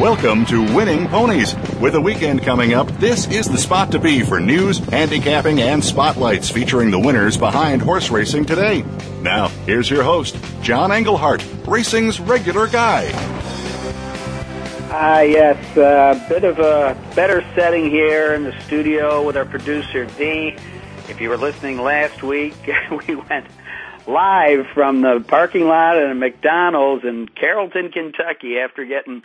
Welcome to Winning Ponies. With a weekend coming up, this is the spot to be for news, handicapping, and spotlights featuring the winners behind horse racing today. Now, here's your host, John Englehart, racing's regular guy. Ah, yes, a uh, bit of a better setting here in the studio with our producer, Dee. If you were listening last week, we went live from the parking lot at a McDonald's in Carrollton, Kentucky after getting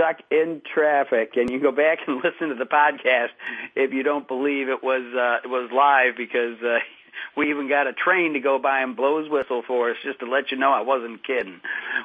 stuck in traffic and you go back and listen to the podcast if you don't believe it was uh, it was live because uh, we even got a train to go by and blow his whistle for us just to let you know I wasn't kidding.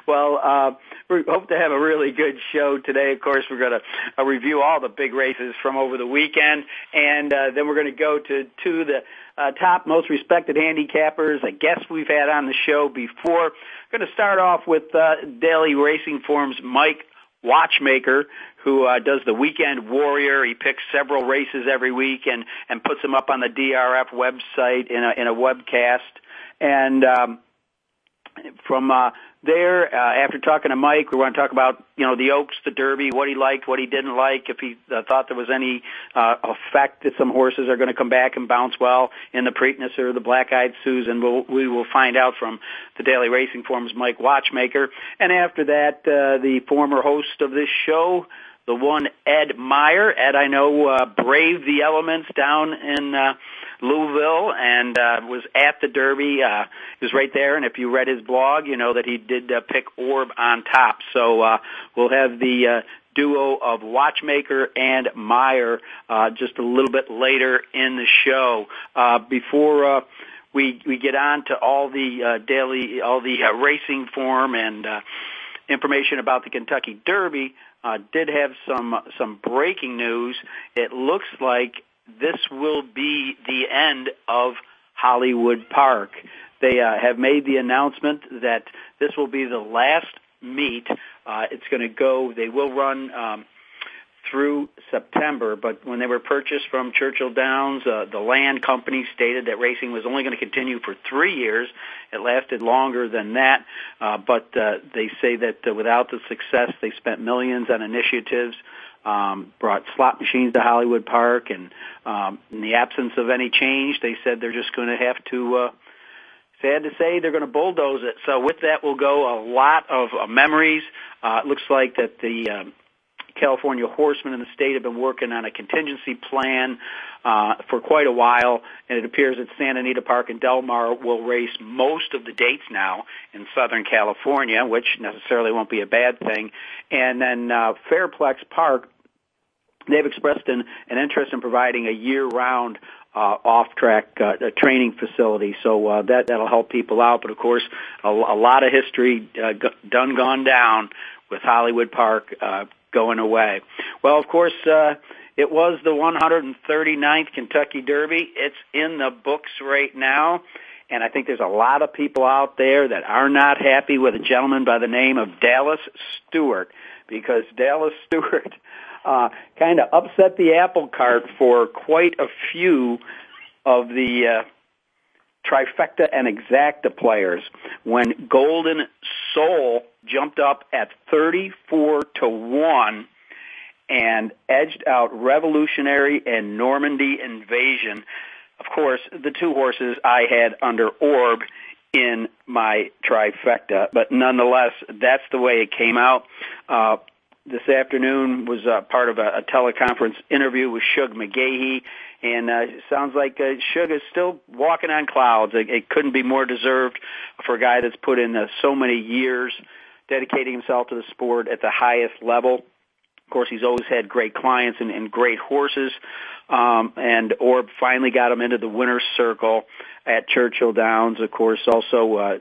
Well, uh, we hope to have a really good show today. Of course, we're going to uh, review all the big races from over the weekend, and uh, then we're going to go to to the uh, top most respected handicappers, I guess we've had on the show before. Going to start off with uh, Daily Racing Form's Mike watchmaker who uh, does the weekend warrior. He picks several races every week and and puts them up on the DRF website in a in a webcast. And um, from uh, there, uh, after talking to Mike, we want to talk about you know the Oaks, the Derby, what he liked, what he didn't like, if he uh, thought there was any uh, effect that some horses are going to come back and bounce well in the Preakness or the Black Eyed Susan. We'll, we will find out from the Daily Racing Form's Mike Watchmaker, and after that, uh, the former host of this show. The one Ed Meyer. Ed, I know, uh, braved the elements down in uh, Louisville and uh, was at the Derby. Uh, he was right there, and if you read his blog, you know that he did uh, pick Orb on top. So uh, we'll have the uh, duo of Watchmaker and Meyer uh, just a little bit later in the show. Uh, before uh, we we get on to all the uh, daily, all the uh, racing form and uh, information about the Kentucky Derby. Uh, did have some some breaking news. It looks like this will be the end of Hollywood Park. They uh, have made the announcement that this will be the last meet. Uh, it's going to go. They will run um, through September, but when they were purchased from Churchill Downs, uh, the land company stated that racing was only going to continue for three years. It lasted longer than that, uh, but uh, they say that uh, without the success, they spent millions on initiatives um, brought slot machines to Hollywood Park, and um, in the absence of any change, they said they're just going to have to. Uh, sad to say, they're going to bulldoze it. So with that will go a lot of uh, memories. Uh, it looks like that the um, California horsemen in the state have been working on a contingency plan uh, for quite a while, and it appears that Santa Anita Park and Del Mar will race most of the dates now in Southern California, which necessarily won't be a bad thing. And then uh, Fairplex Park they've expressed an, an interest in providing a year-round uh, off-track uh, training facility. So uh, that that'll help people out. But of course, a, a lot of history uh, g- done gone down with Hollywood Park uh, going away. Well, of course. Uh, it was the 139th Kentucky Derby. It's in the books right now. And I think there's a lot of people out there that are not happy with a gentleman by the name of Dallas Stewart because Dallas Stewart uh, kind of upset the apple cart for quite a few of the uh, trifecta and exacta players when Golden Soul jumped up at 34 to 1 and edged out Revolutionary and Normandy Invasion. Of course, the two horses I had under Orb in my trifecta, but nonetheless, that's the way it came out. Uh, this afternoon was uh, part of a, a teleconference interview with Shug McGaughey, and uh, it sounds like uh, Shug is still walking on clouds. It, it couldn't be more deserved for a guy that's put in uh, so many years dedicating himself to the sport at the highest level. Of course, he's always had great clients and, and great horses. Um, and Orb finally got him into the winner's circle at Churchill Downs. Of course, also uh,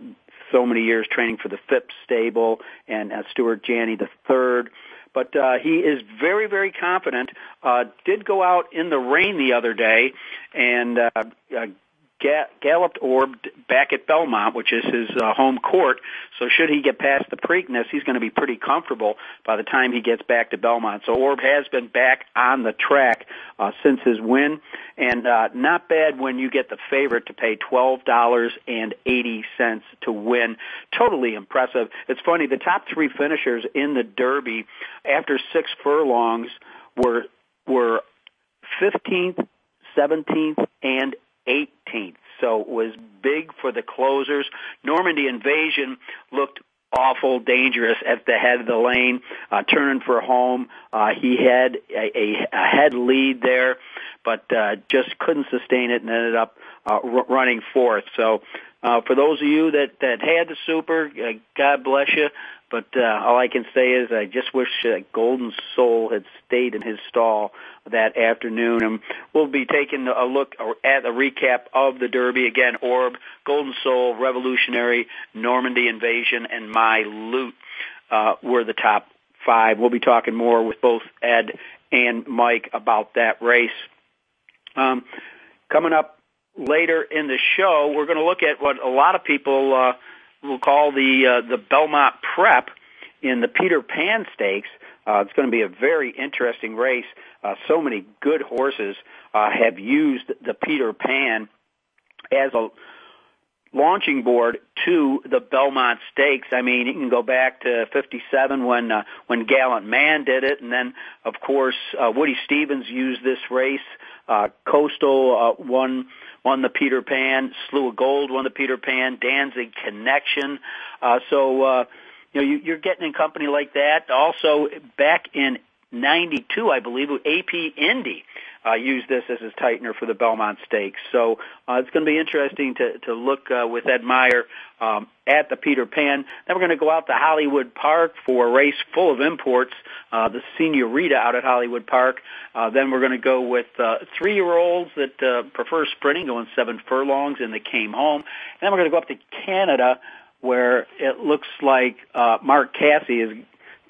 so many years training for the Phipps stable and uh, Stuart Janney the third. But uh, he is very, very confident. Uh, did go out in the rain the other day and uh, uh, ga- galloped Orb back at Belmont, which is his uh, home court. So should he get past the Preakness, he's going to be pretty comfortable by the time he gets back to Belmont. So Orb has been back on the track uh, since his win, and uh, not bad when you get the favorite to pay twelve dollars and eighty cents to win. Totally impressive. It's funny. The top three finishers in the Derby after six furlongs were were 15th, 17th, and 18th. So it was big for the closers. Normandy Invasion looked awful dangerous at the head of the lane, uh, turning for home. Uh, he had a, a, a head lead there, but uh, just couldn't sustain it and ended up uh, r- running fourth. So uh, for those of you that that had the super, uh, God bless you. But uh, all I can say is I just wish uh, Golden Soul had stayed in his stall that afternoon. And we'll be taking a look at a recap of the Derby again. Orb, Golden Soul, Revolutionary, Normandy Invasion, and Mylute uh, were the top five. We'll be talking more with both Ed and Mike about that race. Um, coming up later in the show, we're going to look at what a lot of people uh, will call the uh, the Belmont Prep in the Peter Pan Stakes. Uh, it's going to be a very interesting race. Uh, so many good horses uh, have used the Peter Pan as a launching board to the Belmont Stakes. I mean, you can go back to '57 when uh, when Gallant Man did it, and then of course uh, Woody Stephens used this race. Uh, Coastal uh, won won the Peter Pan. Slew o' Gold won the Peter Pan. Danzig Connection. Uh, so. Uh, you know, you, you're getting a company like that. Also, back in 92, I believe, AP Indy uh, used this as his tightener for the Belmont Stakes. So uh, it's going to be interesting to, to look uh, with Ed Meyer um, at the Peter Pan. Then we're going to go out to Hollywood Park for a race full of imports, uh, the Senorita out at Hollywood Park. Uh, then we're going to go with uh, three-year-olds that uh, prefer sprinting, going seven furlongs, and they came home. And then we're going to go up to Canada where it looks like uh, Mark Casse has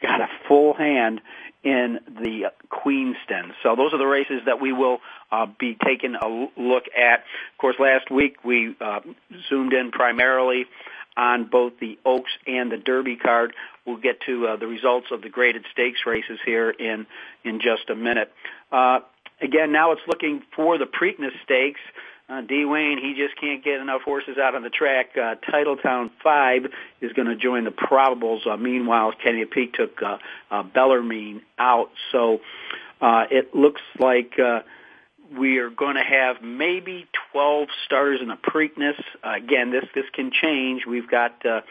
got a full hand in the Queenston. So those are the races that we will uh, be taking a look at. Of course, last week we uh, zoomed in primarily on both the Oaks and the Derby card. We'll get to uh, the results of the graded stakes races here in in just a minute. Uh, again, now it's looking for the Preakness Stakes. Uh, D. Wayne, he just can't get enough horses out on the track. Uh, Titletown 5 is going to join the probables. Uh, meanwhile, Kenny McPeek took uh, uh, Bellarmine out. So uh, it looks like uh, we are going to have maybe 12 starters in the Preakness. Uh, again, this this can change. We've got uh,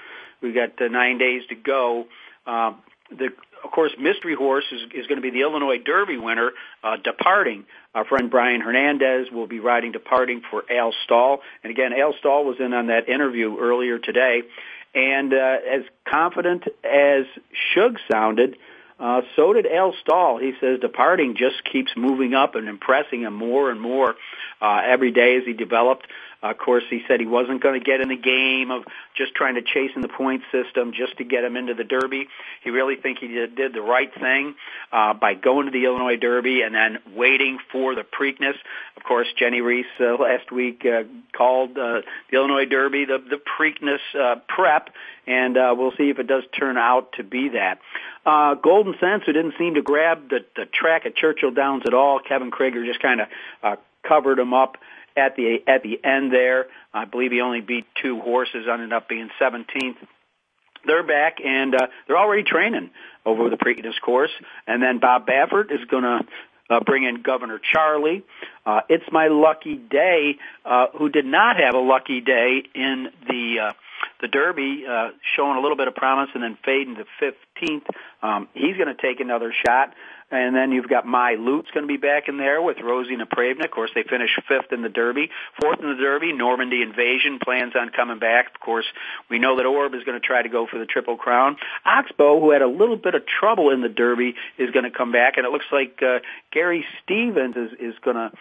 we've got uh, nine days to go. Uh, the of course, Mystery Horse is, is going to be the Illinois Derby winner, uh, departing. Our friend Brian Hernandez will be riding departing for Al Stall. And again, Al Stall was in on that interview earlier today. And uh, as confident as Shug sounded, uh, so did Al Stall. He says departing just keeps moving up and impressing him more and more uh, every day as he developed. Of course, he said he wasn't going to get in the game of just trying to chase in the point system just to get him into the Derby. He really think he did, the right thing uh, by going to the Illinois Derby and then waiting for the Preakness. Of course, Jennie Rees uh, last week uh, called uh, the Illinois Derby the the Preakness uh, prep, and uh, we'll see if it does turn out to be that. Uh, Goldencents, who didn't seem to grab the, the track at Churchill Downs at all, Kevin Krigger just kind of uh, covered him up at the at the end there. I believe he only beat two horses, ended up being 17th. They're back and uh, they're already training over the Preakness course. And then Bob Baffert is going to uh, bring in Governor Charlie. Uh, it's my lucky day, uh, who did not have a lucky day in the uh, the Derby, uh, showing a little bit of promise and then fading to 15th. Um, he's going to take another shot. And then you've got Mylute's going to be back in there with Rosie Napravnik. Of course, they finished fifth in the Derby. Fourth in the Derby, Normandy Invasion plans on coming back. Of course, we know that Orb is going to try to go for the Triple Crown. Oxbow, who had a little bit of trouble in the Derby, is going to come back. And it looks like uh, Gary Stevens is, is going to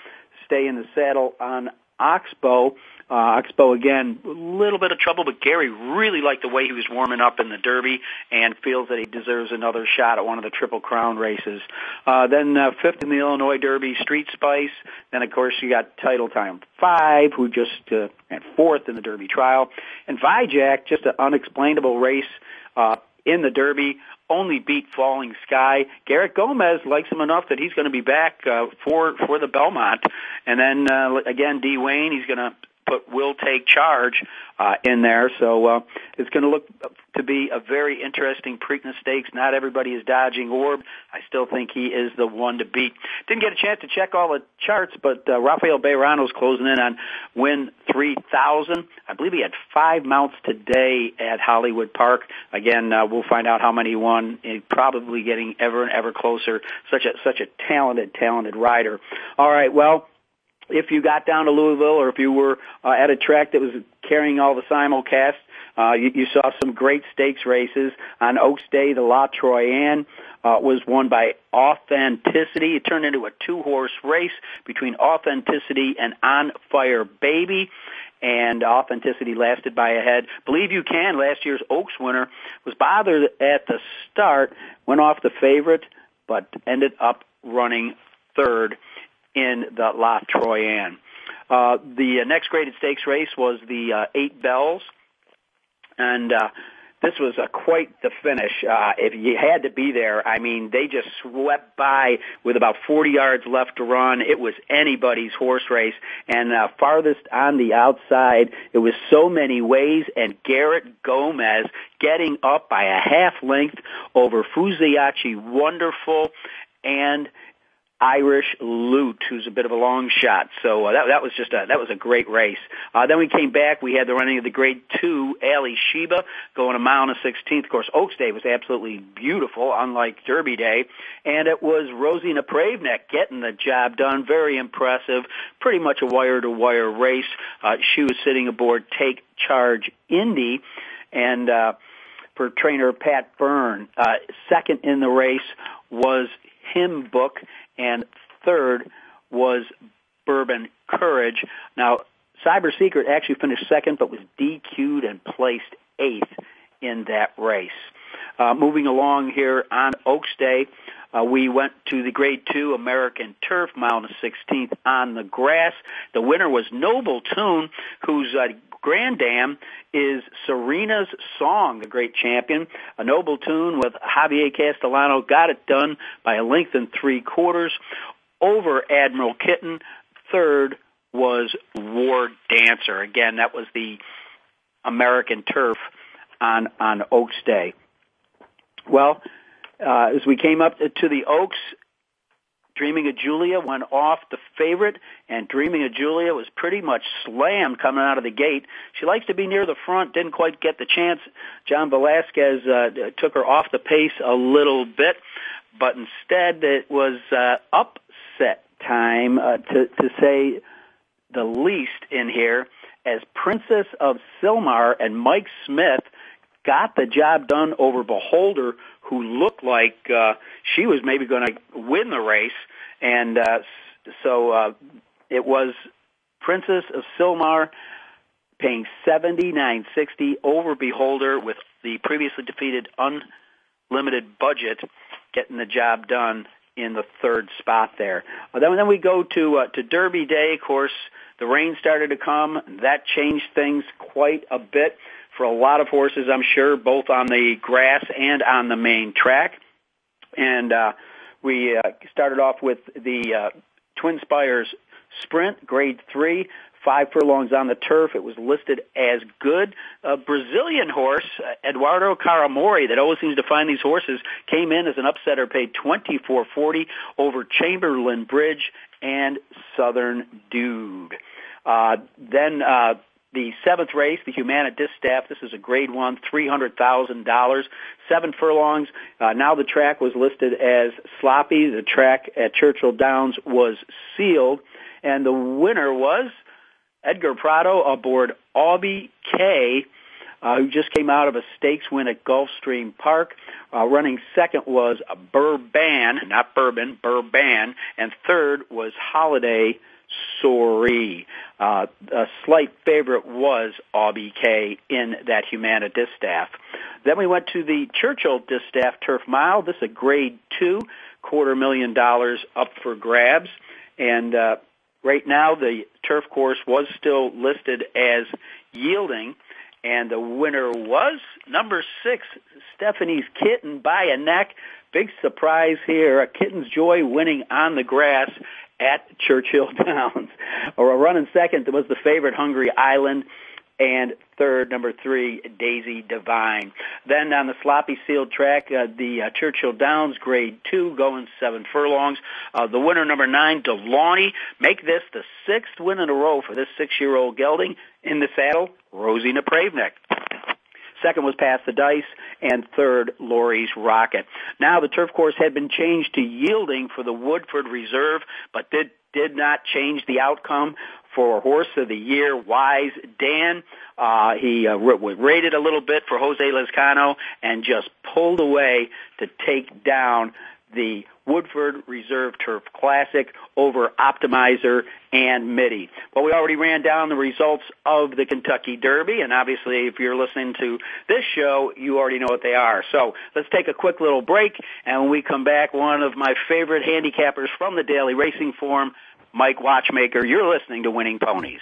stay in the saddle on Oxbow. Uh, Oxbow again, a little bit of trouble, but Gary really liked the way he was warming up in the Derby and feels that he deserves another shot at one of the Triple Crown races. Uh, then uh, fifth in the Illinois Derby, Street Spice. Then of course you got Titletown Five, who just uh, and fourth in the Derby trial, and Vyjack, just an unexplainable race. Uh, in the Derby, only beat Falling Sky. Garrett Gomez likes him enough that he's going to be back uh, for for the Belmont, and then uh, again D Wayne, he's going to put will take charge uh, in there. So uh, it's going to look to be a very interesting Preakness Stakes. Not everybody is dodging Orb. I still think he is the one to beat. Didn't get a chance to check all the charts, but uh, Rafael Bejarano's closing in on win 3,000. I believe he had five mounts today at Hollywood Park. Again, uh, we'll find out how many he won. He's probably getting ever and ever closer. Such a such a talented, talented rider. All right, well if you got down to Louisville or if you were uh, at a track that was carrying all the simulcasts, uh, you, you saw some great stakes races. On Oaks Day, the La Troyenne uh, was won by Authenticity. It turned into a two-horse race between Authenticity and On Fire Baby and authenticity lasted by a head. Believe you can, last year's Oaks winner was bothered at the start, went off the favorite, but ended up running third in the La Troyenne. Uh, the next graded stakes race was the uh, Eight Belles, and uh, this was a quite the finish. Uh, if you had to be there, I mean, they just swept by with about 40 yards left to run. It was anybody's horse race, and uh, farthest on the outside, it was so many ways, and Garrett Gomez getting up by a half length over Fuziachi Wonderful and Irish Lute, who's a bit of a long shot. So uh, that that was just a that was a great race. Uh, then we came back. We had the running of the Grade Two Alysheba going a mile and a sixteenth. Of course, Oaks Day was absolutely beautiful, unlike Derby Day, and it was Rosie Napravnik getting the job done. Very impressive. Pretty much a wire to wire race. Uh, she was sitting aboard Take Charge Indy, and. Uh, for trainer Pat Byrne. Uh, second in the race was Hymn Book, and third was Bourbon Courage. Now, Cyber Secret actually finished second, but was DQ'd and placed eighth in that race. Uh, moving along here on Oaks Day, uh, we went to the Grade 2 American Turf, mile and 16th on the grass. The winner was Noble Tune, whose uh, Grand Dam is Serena's Song, the great champion. A noble tune with Javier Castellano got it done by a length and three quarters over Admiral Kitten. Third was War Dancer. Again, that was the American turf on on Oaks Day. Well, uh, as we came up to the Oaks, Dreaming of Julia went off the favorite, and Dreaming of Julia was pretty much slammed coming out of the gate. She likes to be near the front, didn't quite get the chance. John Velazquez uh, took her off the pace a little bit, but instead it was uh, upset time, uh, to, to say the least in here, as Princess of Sylmar and Mike Smith got the job done over Beholder, who looked like uh, she was maybe going to win the race, and uh, so uh, it was Princess of Sylmar paying seventy nine sixty over Beholder with the previously defeated unlimited budget getting the job done in the third spot there. Uh, then, then we go to uh, to Derby Day. Of course, the rain started to come. That changed things quite a bit for a lot of horses, I'm sure, both on the grass and on the main track. And uh, we uh, started off with the uh, Twin Spires Sprint, Grade 3, five furlongs on the turf. It was listed as good. A Brazilian horse, Eduardo Caramori, that always seems to find these horses, came in as an upsetter, paid twenty four forty over Chamberlain Bridge and Southern Dude. Uh, then uh, the seventh race, the Humana Distaff. This is a Grade One, three hundred thousand dollars, seven furlongs. Uh, now the track was listed as sloppy. The track at Churchill Downs was sealed, and the winner was Edgar Prado aboard Aubby K. Uh, who just came out of a stakes win at Gulfstream Park. Uh, running second was a Burban, not Bourbon, Burban, and third was Holiday Sorry. Uh, a slight favorite was Aubby K in that Humana Distaff. Then we went to the Churchill Distaff Turf Mile. This is a grade two, quarter million dollars up for grabs. And uh, right now the turf course was still listed as yielding. And the winner was number six, Stephanie's Kitten by a neck. Big surprise here. A Kitten's Joy winning on the grass at Churchill Downs. Or a running second was the favorite Hungry Island. And third, number three, Daisy Divine. Then on the sloppy sealed track, uh, the uh, Churchill Downs grade two going seven furlongs. Uh, the winner, number nine, Delaunay, make this the sixth win in a row for this six-year-old gelding. In the saddle, Rosie Napravnik. Second was Pass the Dice, and third, Laurie's Rocket. Now the turf course had been changed to yielding for the Woodford Reserve, but did did not change the outcome for horse of the year, Wise Dan. Uh, he uh, rated a little bit for Jose Lezcano and just pulled away to take down the Woodford Reserve Turf Classic over Optimizer and Midi. Well, we already ran down the results of the Kentucky Derby, and obviously if you're listening to this show, you already know what they are. So let's take a quick little break, and when we come back, one of my favorite handicappers from the Daily Racing Form, Mike Watchmaker. You're listening to Winning Ponies.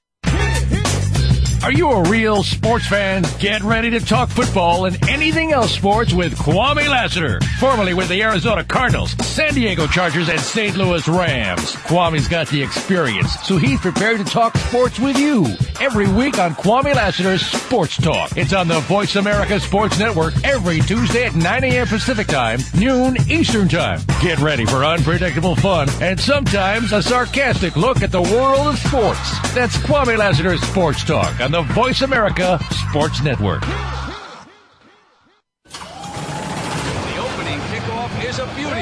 Are you a real sports fan? Get ready to talk football and anything else sports with Kwame Lassiter, formerly with the Arizona Cardinals, San Diego Chargers, and St. Louis Rams. Kwame's got the experience, so he's prepared to talk sports with you every week on Kwame Lassiter's Sports Talk. It's on the Voice America Sports Network every Tuesday at 9 a.m. Pacific Time, noon Eastern Time. Get ready for unpredictable fun and sometimes a sarcastic look at the world of sports. That's Kwame Lassiter's Sports Talk on the Voice America Sports Network. The opening kickoff is a beauty.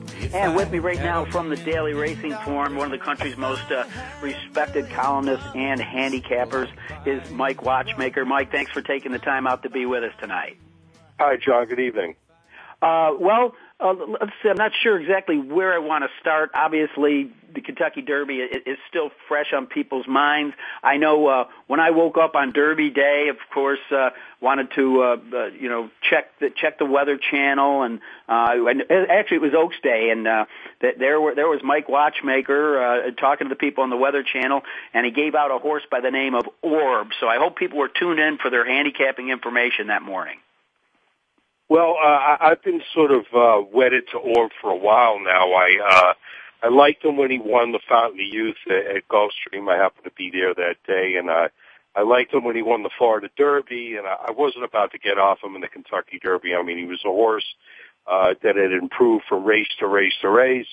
And with me right now from the Daily Racing Form, one of the country's most uh, respected columnists and handicappers is Mike Watchmaker. Mike, thanks for taking the time out to be with us tonight. Hi, John. Good evening. Uh, well, uh, let's see. I'm not sure exactly where I want to start. Obviously, the Kentucky Derby is, still fresh on people's minds. I know uh, when I woke up on Derby Day, of course, uh, wanted to uh, uh, you know check the check the Weather Channel, and uh, and actually it was Oaks Day, and uh, there were there was Mike Watchmaker uh, talking to the people on the Weather Channel, and he gave out a horse by the name of Orb. So I hope people were tuned in for their handicapping information that morning. Well, uh, I've been sort of uh, wedded to Orb for a while now. I uh, I liked him when he won the Fountain of Youth at, at Gulfstream. I happened to be there that day, and I I liked him when he won the Florida Derby, and I, I wasn't about to get off him in the Kentucky Derby. I mean, he was a horse uh, that had improved from race to race to race.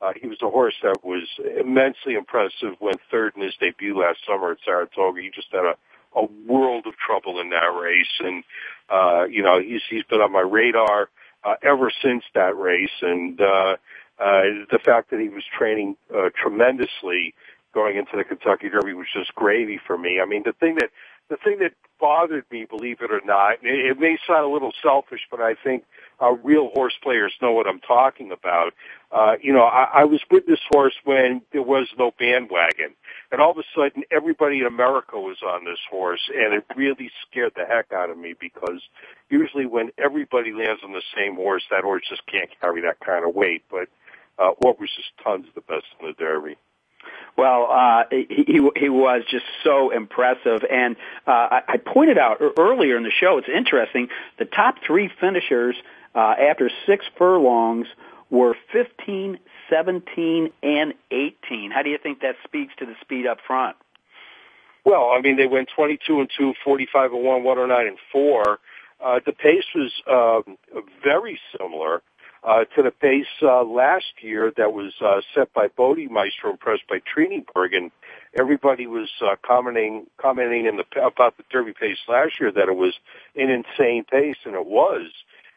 Uh, he was a horse that was immensely impressive. Went third in his debut last summer at Saratoga. He just had a a world of trouble in that race, and uh, you know he's he's been on my radar uh, ever since that race, and uh, uh, the fact that he was training uh, tremendously going into the Kentucky Derby was just gravy for me. I mean, the thing that the thing that bothered me, believe it or not, it, it may sound a little selfish, but I think uh, real horse players know what I'm talking about. Uh, you know, I, I was with this horse when there was no bandwagon, and all of a sudden everybody in America was on this horse, and it really scared the heck out of me because usually when everybody lands on the same horse, that horse just can't carry that kind of weight. But uh, what was just tons the best in the Derby. Well, uh, he he was just so impressive, and uh, I, I pointed out earlier in the show. It's interesting. The top three finishers uh, after six furlongs were 15, 17, and 18. How do you think that speaks to the speed up front? Well, I mean, they went 22 and 2, 45 and 1, 109 and 4. Uh, the pace was um, very similar uh, to the pace uh, last year that was uh, set by Bodemeister and pressed by Trinniberg, and everybody was uh, commenting commenting in the about the Derby pace last year that it was an insane pace, and it was,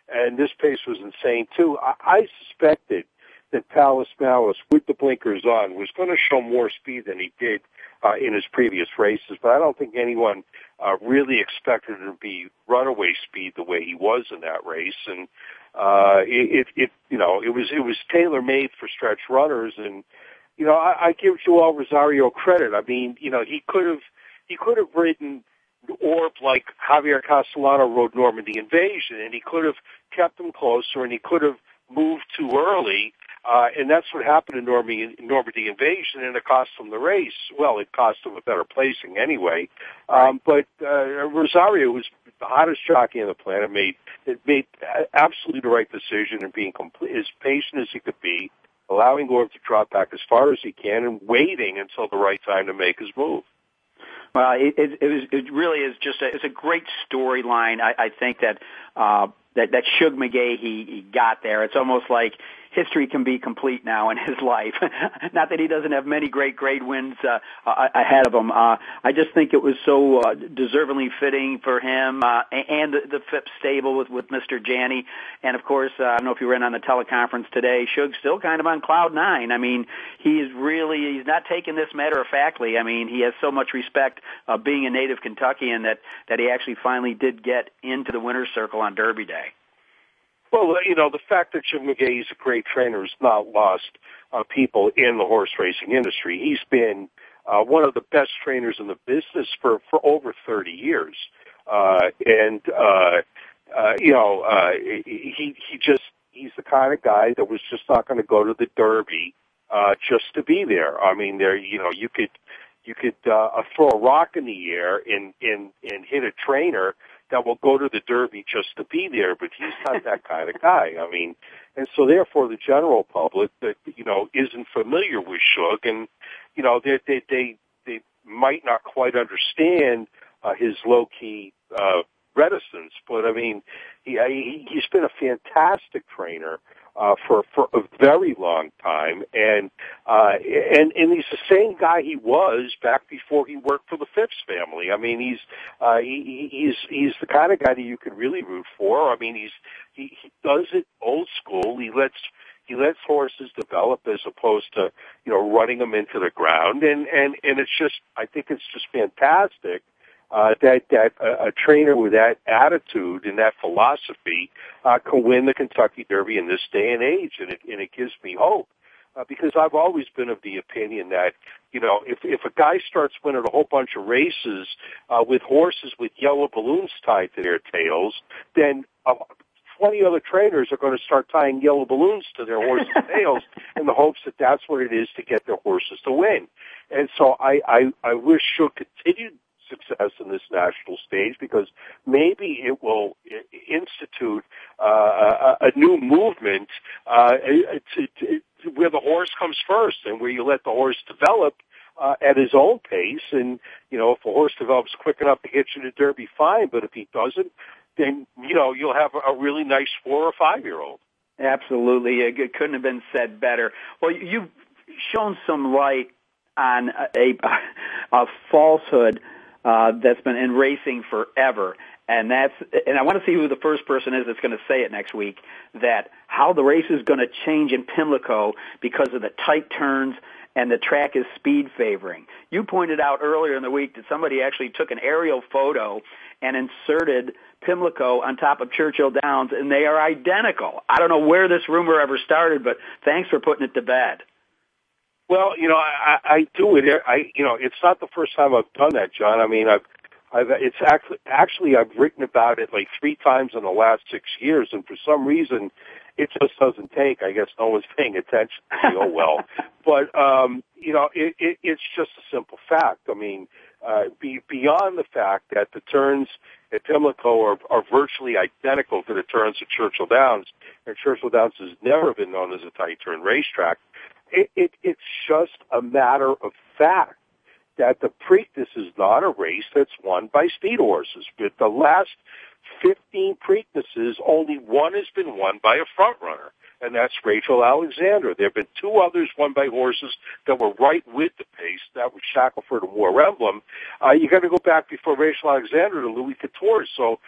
and this pace was insane too. I, I suspected that Palace Malice, with the blinkers on, was going to show more speed than he did uh, in his previous races, but I don't think anyone uh, really expected him to be runaway speed the way he was in that race, and uh, it, it, you know, it was, it was tailor made for stretch runners. And, you know, I, I give Joel Rosario credit. I mean, you know, he could have, he could have ridden Orb like Javier Castellano rode Normandy Invasion and he could have kept him closer and he could have moved too early. Uh, and that's what happened in Normandy, Normandy Invasion, and it cost him the race. Well, it cost him a better placing anyway. Um, but uh, Rosario was the hottest jockey on the planet. Made it made absolutely the right decision and being complete, as patient as he could be, allowing Orb to drop back as far as he can, and waiting until the right time to make his move. Well, it, it, it, was, it really is just a, it's a great storyline. I, I think that uh, that that Shug he got there. It's almost like history can be complete now in his life. Not that he doesn't have many great grade wins uh, uh, ahead of him. Uh, I just think it was so uh, deservingly fitting for him uh, and the, the Phipps stable with with Mr. Janney. And of course, uh, I don't know if you were in on the teleconference today. Shug's still kind of on cloud nine. I mean, he is really he's not taking this matter of factly. I mean, he has so much respect uh, being a native Kentuckian that that he actually finally did get into the winner's circle on Derby Day. Well, you know, the fact that Jim McGaughey is a great trainer is not lost on people in the horse racing industry. He's been uh, one of the best trainers in the business for, for over 30 years. Uh, and, uh, uh, you know, uh, he, he just, he's the kind of guy that was just not going to go to the Derby, uh, just to be there. I mean, there, you know, you could, you could, uh, throw a rock in the air and, and, and hit a trainer that will go to the Derby just to be there, but he's not that kind of guy. I mean, and so therefore the general public that, you know, isn't familiar with Shug and, you know, they, they, they, they might not quite understand, uh, his low key, uh, reticence, but I mean, he, he, he's been a fantastic trainer uh, for for a very long time, and uh, and and he's the same guy he was back before he worked for the Phipps family. I mean, he's uh, he, he's he's the kind of guy that you could really root for. I mean, he's he, he does it old school. He lets he lets horses develop as opposed to you know running them into the ground, and and and it's just I think it's just fantastic uh, that that uh, a trainer with that attitude and that philosophy uh, can win the Kentucky Derby in this day and age, and it and it gives me hope. Uh, because I've always been of the opinion that, you know, if if a guy starts winning a whole bunch of races uh, with horses with yellow balloons tied to their tails, then uh, 20 other trainers are going to start tying yellow balloons to their horses' tails in the hopes that that's what it is to get their horses to win. And so I, I, I wish Shug continued success in this national stage because maybe it will institute uh, a, a new movement uh, to, to, where the horse comes first and where you let the horse develop uh, at his own pace. And you know, if a horse develops quick enough to get you to Derby, fine. But if he doesn't, then you know you'll have a really nice four or five year old. Absolutely, it couldn't have been said better. Well, you've shown some light on a, a falsehood uh, that's been in racing forever. And that's, and I want to see who the first person is that's going to say it next week, that how the race is going to change in Pimlico because of the tight turns and the track is speed favoring. You pointed out earlier in the week that somebody actually took an aerial photo and inserted Pimlico on top of Churchill Downs, and they are identical. I don't know where this rumor ever started, but thanks for putting it to bed. Well, you know, I, I do it. I, you know, it's not the first time I've done that, John. I mean, I've, I've, it's actually, actually, I've written about it like three times in the last six years, and for some reason, it just doesn't take. I guess no one's paying attention to me. Oh well, but um, you know, it, it, it's just a simple fact. I mean, uh, be, beyond the fact that the turns at Pimlico are, are virtually identical to the turns at Churchill Downs, and Churchill Downs has never been known as a tight turn racetrack. It, it, it's just a matter of fact that the Preakness is not a race that's won by speed horses. With the last 15 Preaknesses, only one has been won by a front runner, and that's Rachel Alexandra. There have been two others won by horses that were right with the pace. That was Shackleford and War Emblem. Uh, you got to go back before Rachel Alexandra to Louis Quatorze. So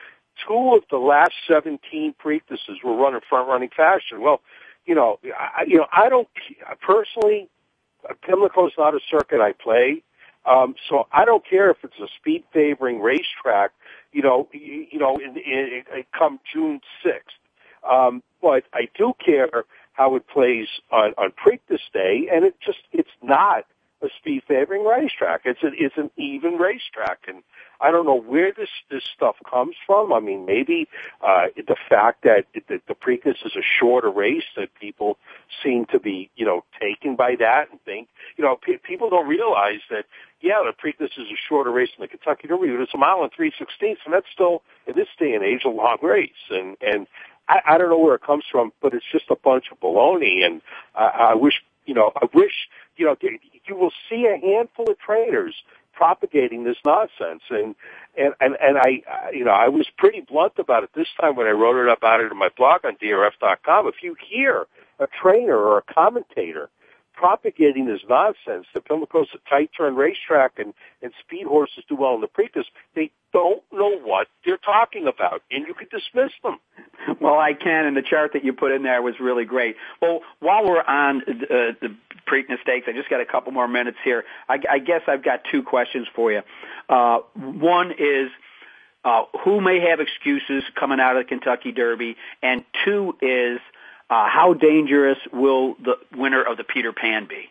two of the last 17 Preaknesses were run in front running fashion. Well, you know, I, you know, I don't personally. Pimlico is not a circuit I play, um, so I don't care if it's a speed favoring racetrack. You know, you, you know, in, in, in, come June sixth. Um, but I do care how it plays on on Preakness Day, and it just it's not a speed favoring racetrack. It's a, it's an even racetrack, and I don't know where this this stuff comes from. I mean, maybe uh, the fact that the, the Preakness is a shorter race that people seem to be you know taken by that and think you know pe- people don't realize that yeah the Preakness is a shorter race than the Kentucky Derby, but it's a mile and three sixteenths, and that's still in this day and age a long race, and and I, I don't know where it comes from, but it's just a bunch of baloney, and I, I wish you know I wish you know you will see a handful of trainers propagating this nonsense. And, and, and, and I, you know, I was pretty blunt about it this time when I wrote it up about it in my blog on DRF.com. If you hear a trainer or a commentator propagating this nonsense that Pimlico's a tight turn racetrack and, and speed horses do well in the Preakness, they don't know what they're talking about, and you can dismiss them. Well, I can, and the chart that you put in there was really great. Well, while we're on uh, the Preakness Stakes, I just got a couple more minutes here. I, I guess I've got two questions for you. Uh, one is, uh, who may have excuses coming out of the Kentucky Derby, and two is, uh, how dangerous will the winner of the Peter Pan be?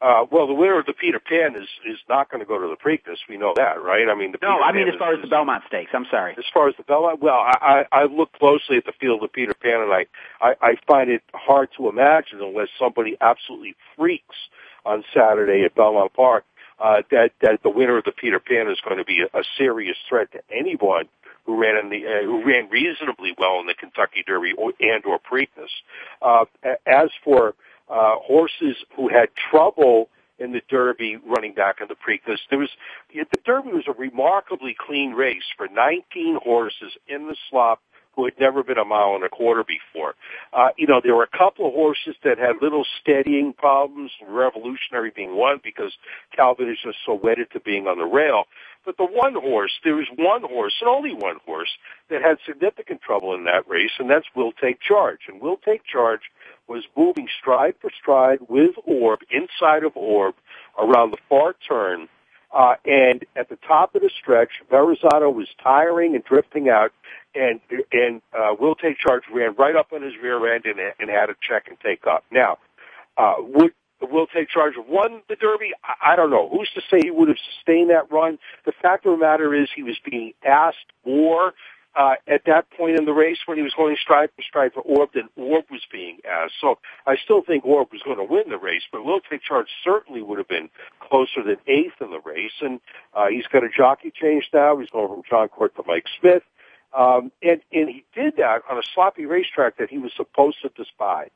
Uh, well, the winner of the Peter Pan is is not going to go to the Preakness. We know that, right? I mean, the no, Peter I mean Pan as far is, as the Belmont Stakes. I'm sorry. As far as the Belmont, well, I I, I looked closely at the field of Peter Pan, and I, I I find it hard to imagine unless somebody absolutely freaks on Saturday at Belmont Park uh, that that the winner of the Peter Pan is going to be a, a serious threat to anyone who ran in the uh, who ran reasonably well in the Kentucky Derby or, and or Preakness. Uh, as for uh, horses who had trouble in the Derby running back in the Preakness. There was the Derby was a remarkably clean race for 19 horses in the slop who had never been a mile and a quarter before. Uh, you know, there were a couple of horses that had little steadying problems, Revolutionary being one because Calvin is just so wedded to being on the rail. But the one horse, there was one horse and only one horse that had significant trouble in that race, and that's Will Take Charge. And Will Take Charge was moving stride for stride with Orb, inside of Orb, around the far turn. Uh, and at the top of the stretch, Verrazano was tiring and drifting out, and and uh, Will Take Charge ran right up on his rear end and, and had a check and take up. Now, uh, would Will Take Charge have won the Derby? I, I don't know. Who's to say he would have sustained that run? The fact of the matter is he was being asked more uh, at that point in the race when he was going stride for stride for Orb than Orb was being asked. So I still think Orb was going to win the race, but Will Take Charge certainly would have been closer than eighth in the race. And uh, he's got a jockey change now. He's going from Jon Court to Mike Smith. Um, and, and he did that on a sloppy racetrack that he was supposed to despise.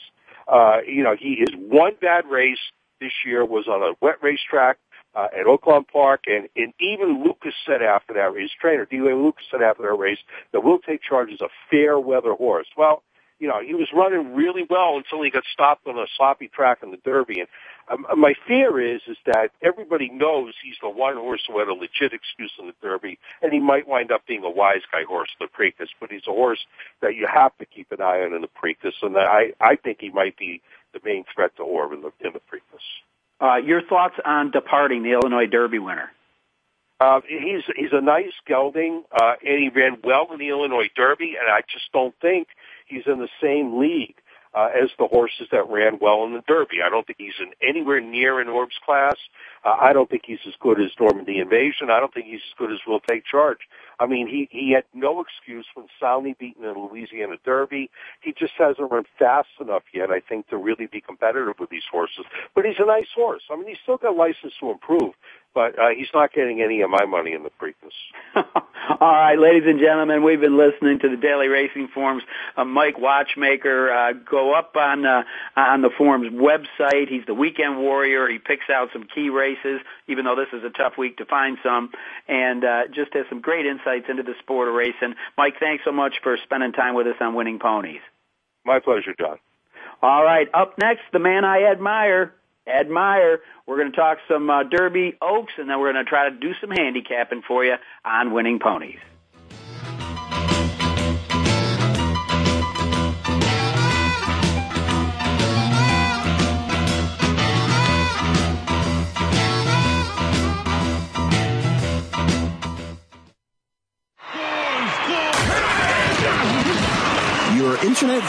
Uh, you know, he, his one bad race this year was on a wet racetrack uh, at Oaklawn Park, and, and even Lukas said after that, race, trainer, D.A. Lukas said after that race, that we'll Take Charge is a fair weather horse. Well, you know, he was running really well until he got stopped on a sloppy track in the Derby. And um, my fear is, is that everybody knows he's the one horse who had a legit excuse in the Derby, and he might wind up being a wise guy horse in the Preakness, but he's a horse that you have to keep an eye on in the Preakness, and I, I think he might be the main threat to Orb in the, in the Preakness. Uh, your thoughts on departing the Illinois Derby winner? Uh, he's he's a nice gelding, uh, and he ran well in the Illinois Derby, and I just don't think he's in the same league uh, as the horses that ran well in the Derby. I don't think he's in anywhere near an Orbs class. Uh, I don't think he's as good as Normandy Invasion. I don't think he's as good as Will Take Charge. I mean, he he had no excuse when soundly beaten in Louisiana Derby. He just hasn't run fast enough yet, I think, to really be competitive with these horses. But he's a nice horse. I mean, he's still got license to improve but uh, he's not getting any of my money in the Preakness. All right, ladies and gentlemen, we've been listening to the Daily Racing Form's. Uh, Mike Watchmaker, uh, go up on uh, on the Form's website. He's the weekend warrior. He picks out some key races, even though this is a tough week to find some, and uh, just has some great insights into the sport of racing. Mike, thanks so much for spending time with us on Winning Ponies. My pleasure, John. All right, up next, the man I admire, Ed Meyer. We're going to talk some uh, Derby Oaks, and then we're going to try to do some handicapping for you on winning ponies.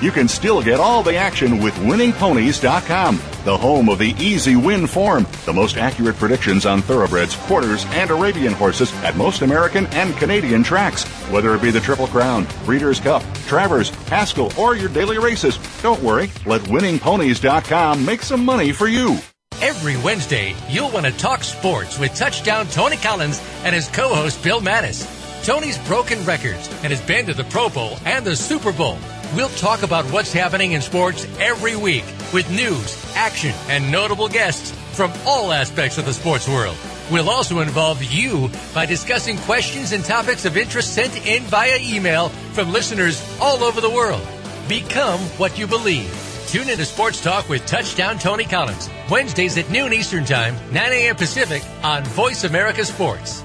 You can still get all the action with winningponies.com, the home of the easy win form, the most accurate predictions on thoroughbreds, quarters, and Arabian horses at most American and Canadian tracks. Whether it be the Triple Crown, Breeders' Cup, Travers, Haskell, or your daily races, don't worry. Let winningponies.com make some money for you. Every Wednesday, you'll want to talk sports with touchdown Tony Collins and his co-host Bill Mattis. Tony's broken records and has been to the Pro Bowl and the Super Bowl. We'll talk about what's happening in sports every week with news, action, and notable guests from all aspects of the sports world. We'll also involve you by discussing questions and topics of interest sent in via email from listeners all over the world. Become what you believe. Tune into Sports Talk with Touchdown Tony Collins, Wednesdays at noon Eastern Time, 9 a.m. Pacific on Voice America Sports.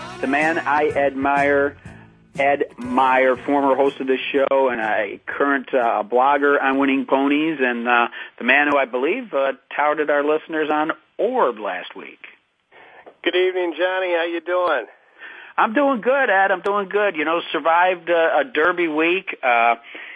the man I admire, Ed Meyer, former host of this show and a current uh, blogger on Winning Ponies, and uh, the man who I believe uh, touted our listeners on Orb last week. Good evening, Johnny. How you doing? I'm doing good, Ed. I'm doing good. You know, survived uh, a Derby week. Uh,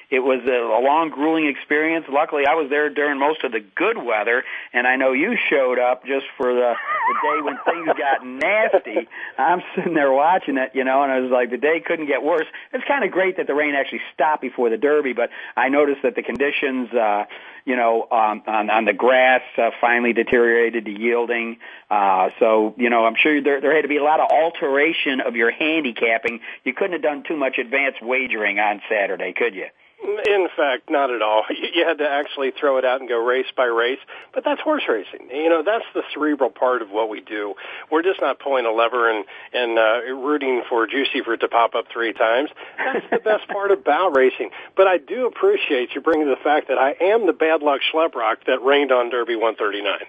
it was a, long, grueling experience. Luckily, I was there during most of the good weather, and I know you showed up just for the, the day when things got nasty. I'm sitting there watching it, you know, and I was like, the day couldn't get worse. It's kind of great that the rain actually stopped before the Derby, but I noticed that the conditions, uh, you know, um, on, on the grass uh, finally deteriorated to yielding. Uh, so, you know, I'm sure there, there had to be a lot of alteration of your handicapping. You couldn't have done too much advanced wagering on Saturday, could you? In fact, not at all. You had to actually throw it out and go race by race. But that's horse racing. You know, that's the cerebral part of what we do. We're just not pulling a lever and and uh, rooting for Juicy Fruit to pop up three times. That's the best part about racing. But I do appreciate you bringing the fact that I am the bad luck schleprock that rained on Derby 139.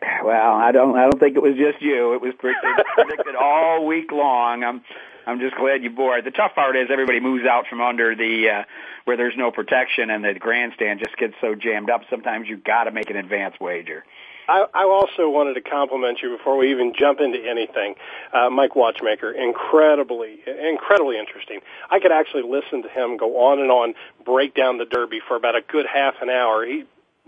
Well, I don't. I don't think it was just you. It was predicted all week long. I'm. I'm just glad you bore it. The tough part is everybody moves out from under the uh, where there's no protection, and the grandstand just gets so jammed up. Sometimes you've got to make an advance wager. I, I also wanted to compliment you before we even jump into anything. Uh, Mike Watchmaker, incredibly, incredibly interesting. I could actually listen to him go on and on, break down the Derby for about a good half an hour. He,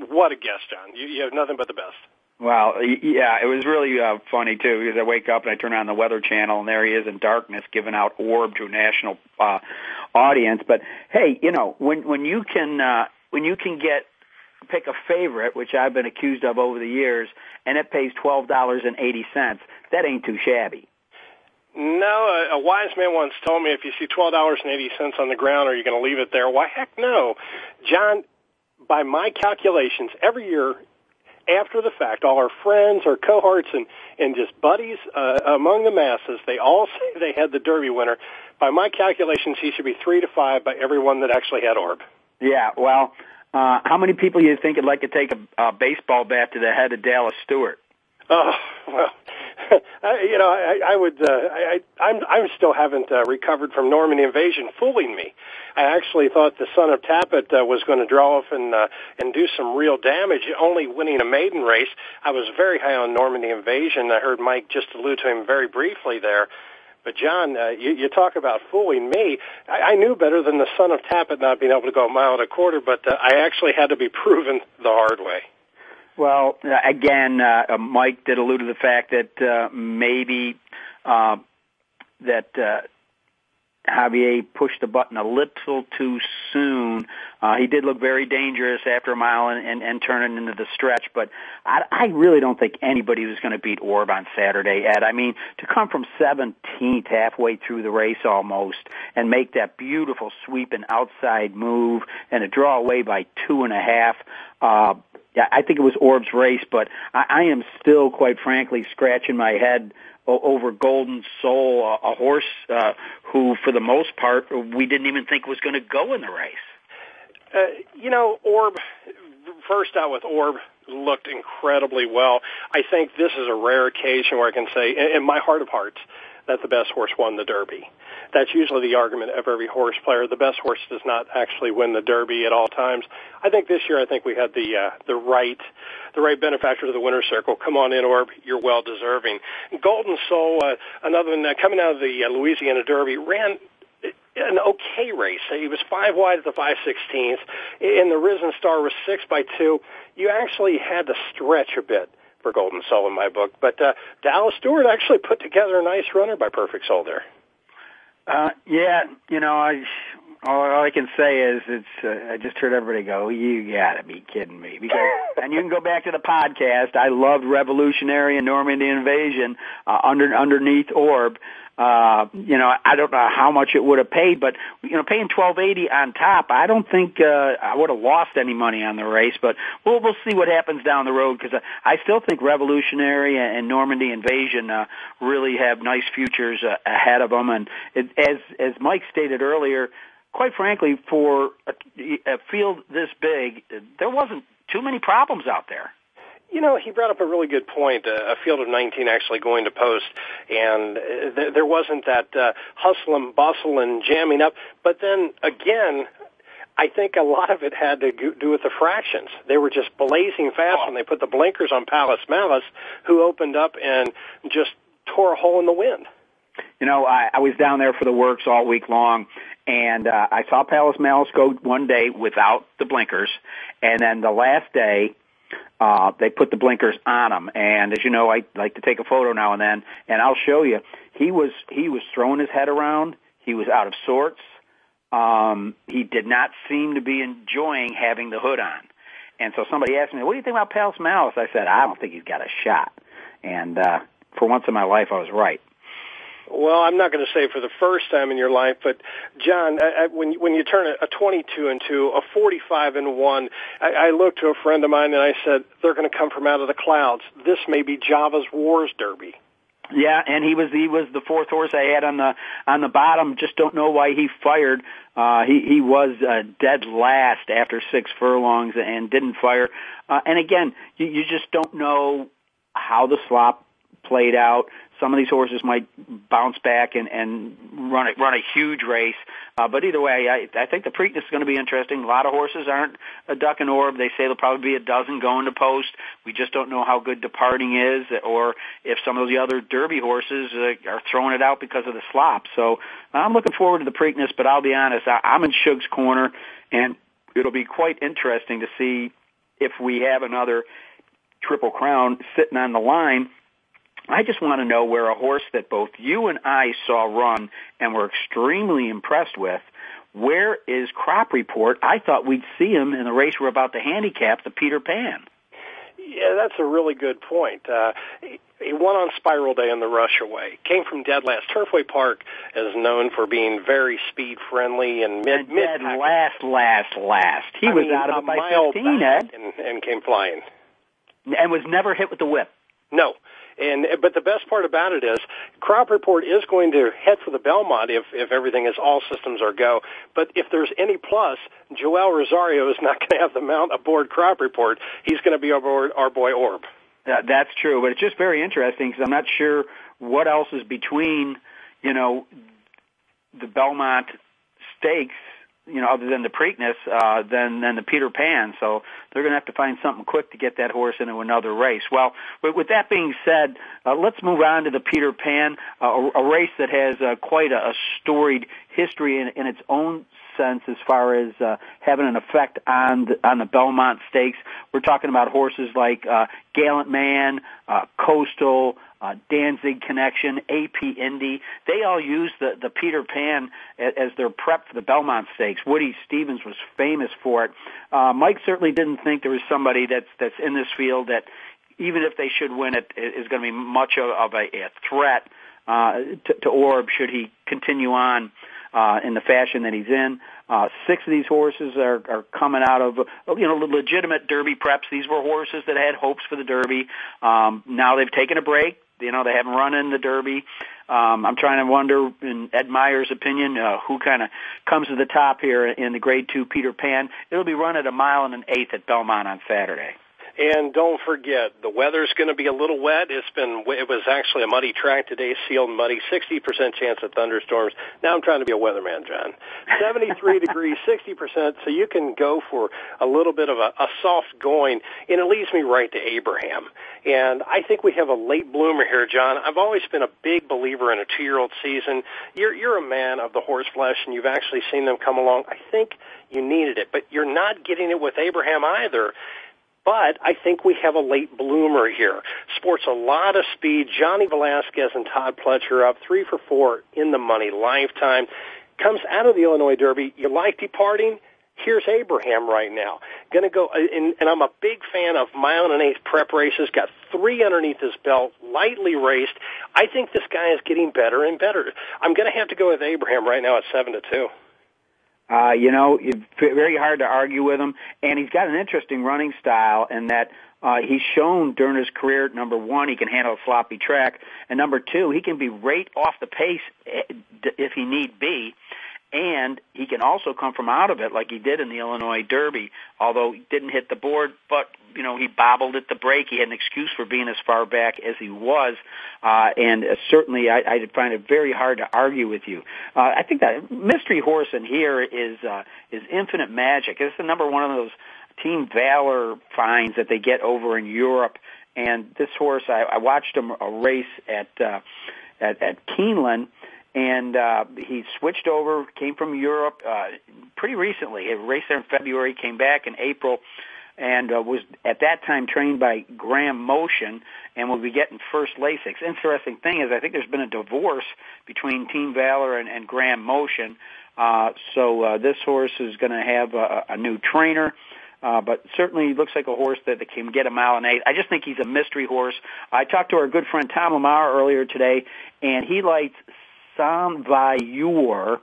what a guest, John. You, you have nothing but the best. Well, yeah, it was really uh, funny too because I wake up and I turn on the Weather Channel and there he is in darkness giving out orb to a national uh, audience. But hey, you know when when you can uh, when you can get pick a favorite, which I've been accused of over the years, and it pays twelve dollars and eighty cents, that ain't too shabby. No, a, a wise man once told me if you see twelve dollars and eighty cents on the ground, are you going to leave it there? Why heck no, John. By my calculations, every year after the fact, all our friends, our cohorts, and and just buddies uh, among the masses, they all say they had the Derby winner. By my calculations, he should be three to five by everyone that actually had Orb. Yeah, well, uh, how many people you think would like to take a, a baseball bat to the head of Dallas Stewart? Oh well, I, you know, I, I would. Uh, I, I'm I'm still haven't uh, recovered from Normandy Invasion fooling me. I actually thought the son of Tapit uh, was going to draw off and uh, and do some real damage, only winning a maiden race. I was very high on Normandy Invasion. I heard Mike just allude to him very briefly there. But John, uh, you, you talk about fooling me. I, I knew better than the son of Tapit not being able to go a mile and a quarter, but uh, I actually had to be proven the hard way. Well, uh, again, uh, Mike did allude to the fact that uh, maybe uh, that uh, Javier pushed the button a little too soon. Uh, he did look very dangerous after a mile and, and, and turning into the stretch, but I, I really don't think anybody was going to beat Orb on Saturday, Ed. I mean, to come from 17th halfway through the race almost and make that beautiful sweep and outside move and a draw away by two and a half, uh, I think it was Orb's race, but I, I am still, quite frankly, scratching my head over Golden Soul, a, a horse uh, who, for the most part, we didn't even think was going to go in the race. Uh, you know, Orb, first out with Orb, looked incredibly well. I think this is a rare occasion where I can say, in my heart of hearts, that the best horse won the Derby. That's usually the argument of every horse player. The best horse does not actually win the Derby at all times. I think this year, I think we had the uh, the right the right benefactor to the winner's circle. Come on in, Orb. You're well deserving. Golden Soul, uh, another one uh, coming out of the uh, Louisiana Derby, ran an okay race. He was five wide at the five sixteenth. In the Risen Star was six by two. You actually had to stretch a bit for Golden Soul in my book. But uh, Dallas Stewart actually put together a nice runner by Perfect Soul there. Uh, yeah, you know, I all, all I can say is it's. Uh, I just heard everybody go, "You gotta be kidding me!" Because and you can go back to the podcast. I loved Revolutionary and Normandy Invasion uh, under underneath Orb. Uh, you know, I don't know how much it would have paid, but you know, paying twelve eighty on top, I don't think uh, I would have lost any money on the race. But we'll we'll see what happens down the road because I still think Revolutionary and Normandy Invasion uh, really have nice futures uh, ahead of them. And it, as as Mike stated earlier, quite frankly, for a, a field this big, there wasn't too many problems out there. You know, he brought up a really good point. Uh, a field of 19 actually going to post, and uh, th- there wasn't that uh, hustle and bustle and jamming up. But then again, I think a lot of it had to do with the fractions. They were just blazing fast when they put the blinkers on Palace Malice, who opened up and just tore a hole in the wind. You know, I, I was down there for the works all week long, and uh, I saw Palace Malice go one day without the blinkers, and then the last day uh, they put the blinkers on him. And as you know, I like to take a photo now and then, and I'll show you. He was he was throwing his head around. He was out of sorts. Um, he did not seem to be enjoying having the hood on. And so somebody asked me, "What do you think about Palace Malice?" I said, "I don't think he's got a shot." And uh, for once in my life, I was right. Well, I'm not going to say for the first time in your life, but John, I, I, when when you turn a 22 and two, a 45 and one, I, I looked to a friend of mine and I said they're going to come from out of the clouds. This may be Java's War's Derby. Yeah, and he was he was the fourth horse I had on the on the bottom. Just don't know why he fired. Uh, he he was uh, dead last after six furlongs and didn't fire. Uh, and again, you, you just don't know how the slop played out. Some of these horses might bounce back and, and run a, run a huge race. Uh, but either way, I, I think the Preakness is going to be interesting. A lot of horses aren't a duck and orb. They say there'll probably be a dozen going to post. We just don't know how good departing is or if some of the other Derby horses uh, are throwing it out because of the slop. So I'm looking forward to the Preakness, but I'll be honest, I, I'm in Shug's corner and it'll be quite interesting to see if we have another Triple Crown sitting on the line I just want to know where a horse that both you and I saw run and were extremely impressed with, where is Crop Report? I thought we'd see him in the race we're about to handicap, the Peter Pan. Yeah, that's a really good point. Uh, he won on Spiral Day in the Rushaway. Came from dead last. Turfway Park is known for being very speed friendly and mid and mid last, last, last. He I was mean, out of a it by mile fifteen, Ed, and, and came flying. and was never hit with the whip. No. And but the best part about it is, Crop Report is going to head for the Belmont if if everything is all systems are go. But if there's any plus, Joel Rosario is not going to have the mount aboard Crop Report. He's going to be aboard our boy Orb. Uh, that's true, but it's just very interesting because I'm not sure what else is between, you know, the Belmont Stakes you know, other than the Preakness, uh, than than the Peter Pan. So they're going to have to find something quick to get that horse into another race. Well, with, with that being said, uh, let's move on to the Peter Pan, uh, a, a race that has uh, quite a, a storied history in, in its own sense as far as uh, having an effect on the, on the Belmont Stakes. We're talking about horses like uh, Gallant Man, uh, Coastal, uh, Danzig Connection, AP Indy. They all use the, the Peter Pan as, as their prep for the Belmont Stakes. Woody Stephens was famous for it. Uh, Mike certainly didn't think there was somebody that's, that's in this field that even if they should win it, is going to be much of, of a, a threat uh, to, to Orb should he continue on uh, in the fashion that he's in. Uh, six of these horses are, are coming out of, you know, legitimate Derby preps. These were horses that had hopes for the Derby. Um, now they've taken a break. You know, they haven't run in the Derby. Um, I'm trying to wonder, in Ed Meyer's opinion, uh, who kind of comes to the top here in the Grade Two Peter Pan. It'll be run at a mile and an eighth at Belmont on Saturday. And don't forget, the weather's going to be a little wet. It's been, it was actually a muddy track today, sealed muddy, 60% chance of thunderstorms. Now I'm trying to be a weatherman, John. 73 degrees, 60%, so you can go for a little bit of a, a soft going, and it leads me right to Abraham. And I think we have a late bloomer here, John. I've always been a big believer in a two-year-old season. You're, you're a man of the horse flesh, and you've actually seen them come along. I think you needed it, but you're not getting it with Abraham either. But I think we have a late bloomer here. Sports a lot of speed. Johnny Velazquez and Todd Pletcher up three for four in the money lifetime. Comes out of the Illinois Derby. You like departing? Here's Abraham right now. Going to go, uh, and, and I'm a big fan of mile and an eighth prep races. Got three underneath his belt, lightly raced. I think this guy is getting better and better. I'm going to have to go with Abraham right now at seven to two. Uh, you know, very hard to argue with him, and he's got an interesting running style in that uh, he's shown during his career, number one, he can handle a sloppy track, and number two, he can be right off the pace eh, if he need be and he can also come from out of it like he did in the Illinois Derby, although he didn't hit the board, but you know he bobbled at the break. He had an excuse for being as far back as he was, uh, and uh, certainly I, I find it very hard to argue with you. Uh, I think that mystery horse in here is uh, is Infinite Magic. It's the number one of those Team Valor finds that they get over in Europe, and this horse I, I watched him a race at uh, at at Keeneland and uh, he switched over, came from Europe uh, pretty recently. He raced there in February, came back in April, and uh, was at that time trained by Graham Motion, and will be getting first Lasix. Interesting thing is, I think there's been a divorce between Team Valor and, and Graham Motion. Uh, so uh, this horse is going to have a, a new trainer. Uh, but certainly looks like a horse that, that can get a mile and eight. I just think he's a mystery horse. I talked to our good friend Tom Lamar earlier today, and he likes Sans Vailleur,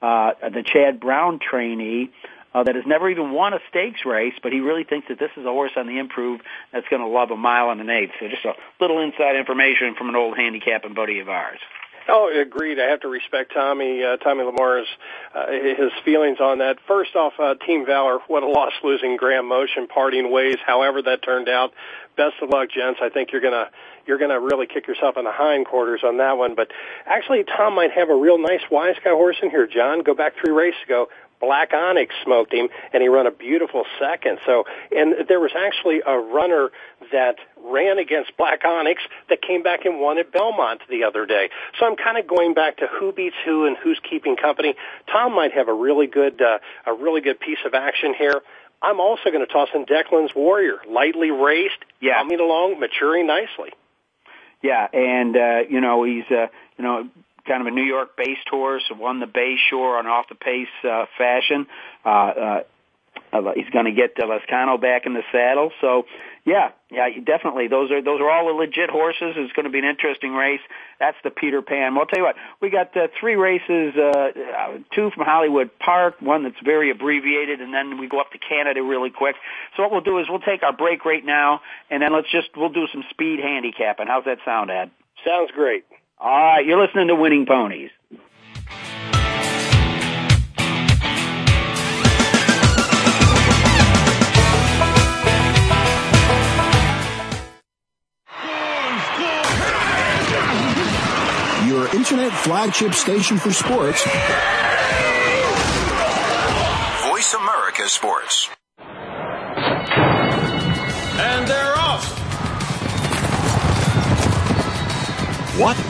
uh, the Chad Brown trainee, uh, that has never even won a stakes race, but he really thinks that this is a horse on the improve that's going to love a mile and an eighth. So just a little inside information from an old handicapping buddy of ours. Oh, agreed. I have to respect Tommy uh, Tommy Lamar's uh, his feelings on that. First off, uh, Team Valor, what a loss losing Graham Motion, parting ways. However that turned out. Best of luck, gents. I think you're gonna you're gonna really kick yourself in the hindquarters on that one. But actually, Tom might have a real nice wise guy horse in here. John, go back three races ago. Black Onyx smoked him, and he ran a beautiful second. So, and there was actually a runner that ran against Black Onyx that came back and won at Belmont the other day. So I'm kind of going back to who beats who and who's keeping company. Tom might have a really good, uh, a really good piece of action here. I'm also going to toss in Declan's Warrior, lightly raced, yeah. coming along, maturing nicely. Yeah, and uh, you know he's uh, you know kind of a New York based horse, won the Bay Shore on off the pace uh, fashion. Uh, uh, uh, he's going to get Lezcano back in the saddle. So, yeah, yeah, definitely. Those are those are all the legit horses. It's going to be an interesting race. That's the Peter Pan. Well, I'll tell you what, we got uh, three races, uh, uh, two from Hollywood Park, one that's very abbreviated, and then we go up to Canada really quick. So what we'll do is we'll take our break right now, and then let's just we'll do some speed handicapping. How's that sound, Ed? Sounds great. All right, you're listening to Winning Ponies. Your internet flagship station for sports. Voice America Sports. And they're off. What?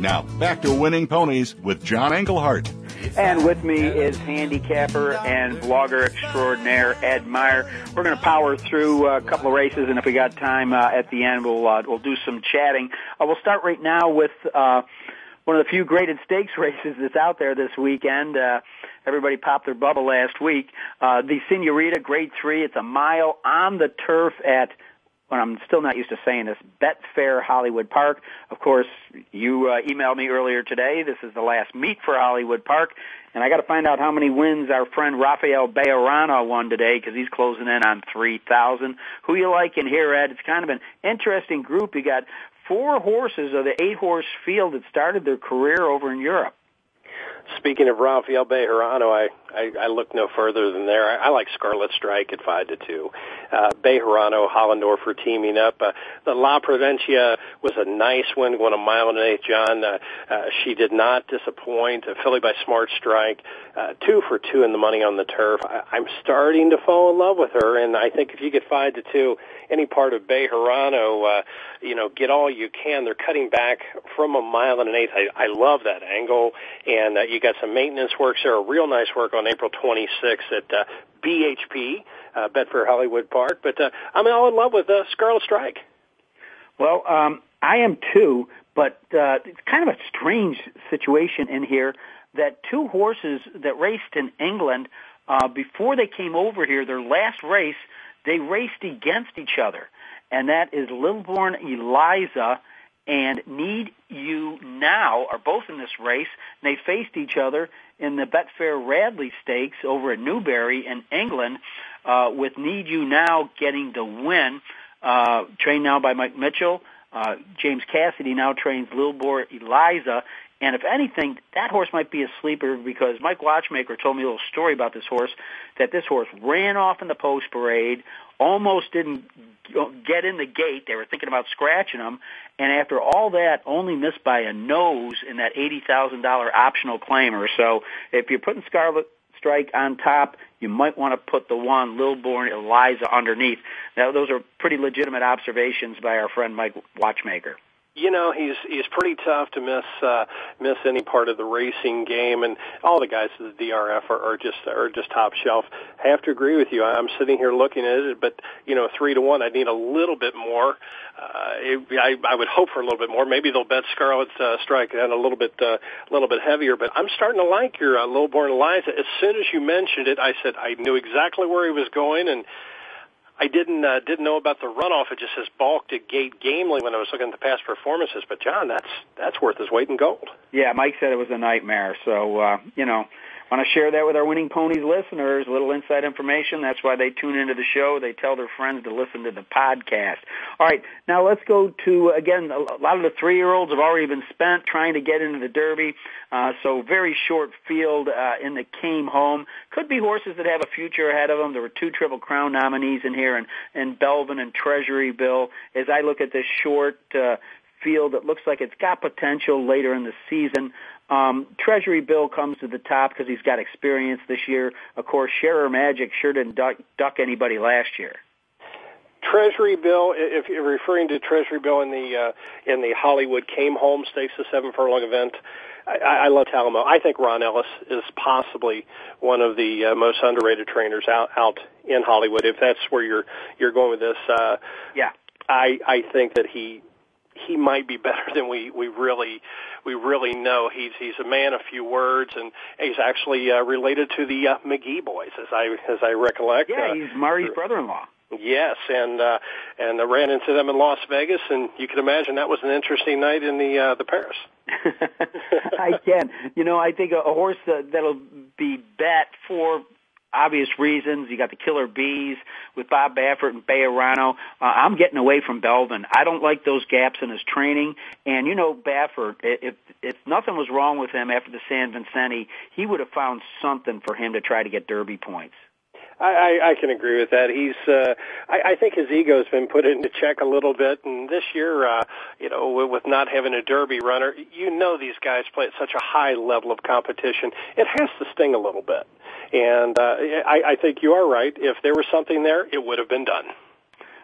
Now, back to Winning Ponies with John Englehart. And with me is handicapper and blogger extraordinaire Ed Meyer. We're going to power through a couple of races, and if we got time uh, at the end, we'll uh, we'll do some chatting. Uh, we'll start right now with uh, one of the few graded stakes races that's out there this weekend. Uh, everybody popped their bubble last week. Uh, the Senorita Grade Three. It's a mile on the turf at when I'm still not used to saying this, Betfair Hollywood Park. Of course, you uh, emailed me earlier today. This is the last meet for Hollywood Park, and I got to find out how many wins our friend Rafael Bejarano won today because he's closing in on 3,000. Who you like in here, Ed? It's kind of an interesting group. You got four horses of the eight horse field that started their career over in Europe. Speaking of Rafael Bejarano, I, I, I look no further than there. I, I like Scarlet Strike at five to two. Uh, Bejarano, Hollendorfer teaming up. Uh, the La Provincia was a nice one, going a mile and an eighth. John, uh, uh, she did not disappoint. A filly by Smart Strike, uh, two for two in the money on the turf. I, I'm starting to fall in love with her, and I think if you get five to two, any part of Bejarano, uh, you know, get all you can. They're cutting back from a mile and an eighth. I, I love that angle, and uh, you got some maintenance works there. A real nice work on April 26th at uh, BHP, uh, Betfair Hollywood Park. But uh, I'm all in love with uh, Scarlet Strike. Well, um, I am too, but uh, it's kind of a strange situation in here that two horses that raced in England uh, before they came over here, their last race, they raced against each other, and that is Lilbourne Eliza and Need You Now are both in this race. And they faced each other in the Betfair Radley Stakes over at Newbury in England, uh, with Need You Now getting the win. Uh, trained now by Mike Mitchell. Uh, James Cassidy now trains Lilbourne Eliza, and if anything, that horse might be a sleeper because Mike Watchmaker told me a little story about this horse, that this horse ran off in the post parade, almost didn't get in the gate. They were thinking about scratching him. And after all that, only missed by a nose in that $80,000 optional claimer. So if you're putting Scarlet Strike on top, you might want to put the one Lilbourne Eliza underneath. Now, those are pretty legitimate observations by our friend Mike Watchmaker you know he's he's pretty tough to miss uh miss any part of the racing game. And all the guys at the DRF are, are just are just top shelf. I have to agree with you. I'm sitting here looking at it but you know 3 to 1 I need a little bit more. Uh it, I I would hope for a little bit more. Maybe they'll bet Scarlet uh, Strike and a little bit uh, a little bit heavier but I'm starting to like your uh, Lilbourne Eliza. As soon as you mentioned it I said I knew exactly where he was going and I didn't uh, didn't know about the runoff. It just says balked at Gate Gamely when I was looking at the past performances. But John, that's that's worth his weight in gold. Yeah, Mike said it was a nightmare. So uh, you know, want to share that with our Winning Ponies listeners, little inside information. That's why they tune into the show. They tell their friends to listen to the podcast. All right, now let's go to, again, a lot of the three-year-olds have already been spent trying to get into the Derby, uh, so very short field uh, in the came home. Could be horses that have a future ahead of them. There were two Triple Crown nominees in here, and, and Belvin and Treasury Bill. As I look at this short uh, field that looks like it's got potential later in the season. Um, Treasury Bill comes to the top because he's got experience this year. Of course, Sharer Magic sure didn't duck, duck anybody last year. Treasury Bill, if you're referring to Treasury Bill in the uh, in the Hollywood Came Home Stakes, the seven furlong event, I, I love Talamo. I think Ron Ellis is possibly one of the uh, most underrated trainers out out in Hollywood. If that's where you're you're going with this, uh, yeah, I I think that he he might be better than we we really we really know. He's he's a man of few words, and he's actually uh, related to the uh, McGee boys, as I as I recollect. Yeah, uh, he's Marty's brother-in-law. Yes, and uh, and I ran into them in Las Vegas, and you can imagine that was an interesting night in the uh, the Paris. I can. You know, I think a, a horse that, that'll be bet for obvious reasons. You got the Killer Bees with Bob Baffert and Bejarano. Uh, I'm getting away from Belvin. I don't like those gaps in his training. And you know, Baffert, if if nothing was wrong with him after the San Vicente, he would have found something for him to try to get Derby points. I, I, I can agree with that. He's, uh, I, I think his ego's been put into check a little bit, and this year, uh, you know, with not having a Derby runner, you know these guys play at such a high level of competition. It has to sting a little bit, and uh, I, I think you are right. If there was something there, it would have been done.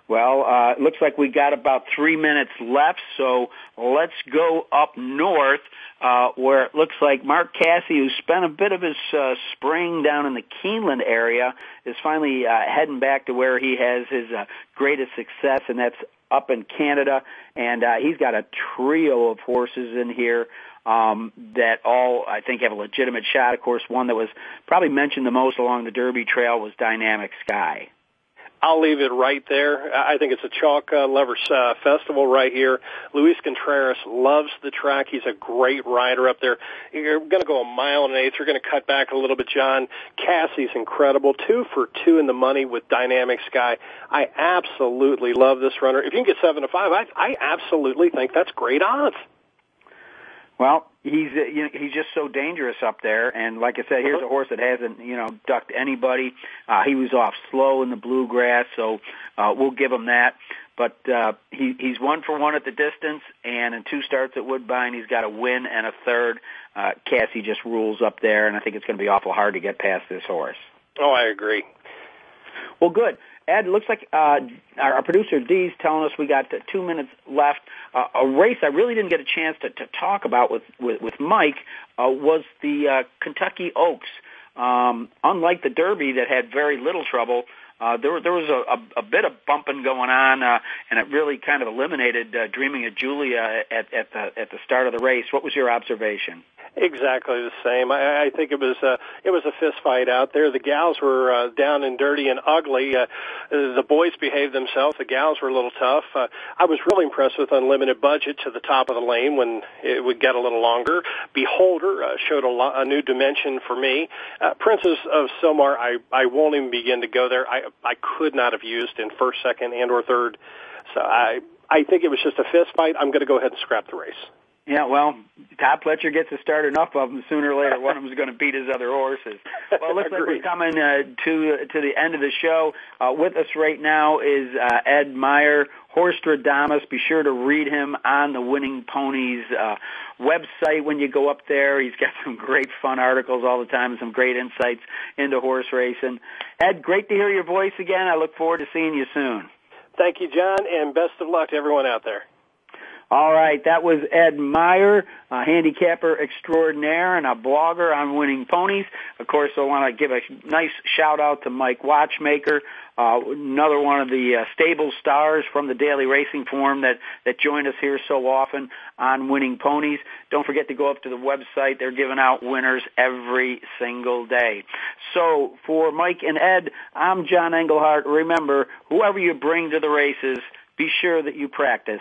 Well, uh, it looks like we got about three minutes left, so let's go up north uh, where it looks like Mark Casse, who spent a bit of his uh, spring down in the Keeneland area, is finally uh, heading back to where he has his uh, greatest success, and that's up in Canada. And uh, he's got a trio of horses in here um, that all I think have a legitimate shot. Of course, one that was probably mentioned the most along the Derby Trail was Dynamic Sky. I'll leave it right there. I think it's a chalk uh, lovers uh, festival right here. Luis Contreras loves the track. He's a great rider up there. You're going to go a mile and an eighth. You're going to cut back a little bit, John. Casse's incredible. Two for two in the money with Dynamic Sky. I absolutely love this runner. If you can get seven to five, I, I absolutely think that's great odds. Well, he's uh, you know, he's just so dangerous up there, and like I said, here's a horse that hasn't you know ducked anybody. Uh, he was off slow in the bluegrass, so uh, we'll give him that. But uh, he he's one for one at the distance, and in two starts at Woodbine, he's got a win and a third. Uh, Casse just rules up there, and I think it's going to be awful hard to get past this horse. Oh, I agree. Well, good. Ed, looks like uh, our, our producer Dee's telling us we got two minutes left. Uh, a race I really didn't get a chance to, to talk about with with, with Mike uh, was the uh, Kentucky Oaks. Um, unlike the Derby that had very little trouble, uh, there, there was a, a, a bit of bumping going on, uh, and it really kind of eliminated uh, Dreaming of Julia at, at the at the start of the race. What was your observation? Exactly the same. I, I think it was uh, it was a fist fight out there. The gals were uh, down and dirty and ugly. Uh, the boys behaved themselves. The gals were a little tough. Uh, I was really impressed with Unlimited Budget to the top of the lane when it would get a little longer. Beholder uh, showed a, lo- a new dimension for me. Uh, Princess of Sylmar, I I won't even begin to go there. I I could not have used in first, second, and or third. So I I think it was just a fist fight. I'm going to go ahead and scrap the race. Yeah, well, Todd Pletcher gets to start enough of them. Sooner or later, one of them is going to beat his other horses. Well, it looks like we're coming uh, to to the end of the show. Uh, with us right now is uh, Ed Meyer, Horstradamus. Be sure to read him on the Winning Ponies uh, website when you go up there. He's got some great fun articles all the time and some great insights into horse racing. Ed, great to hear your voice again. I look forward to seeing you soon. Thank you, John, and best of luck to everyone out there. All right, that was Ed Meyer, a handicapper extraordinaire and a blogger on winning ponies. Of course, I want to give a nice shout out to Mike Watchmaker, uh, another one of the uh, stable stars from the Daily Racing Form that that join us here so often on winning ponies. Don't forget to go up to the website; they're giving out winners every single day. So for Mike and Ed, I'm John Englehart. Remember, whoever you bring to the races, be sure that you practice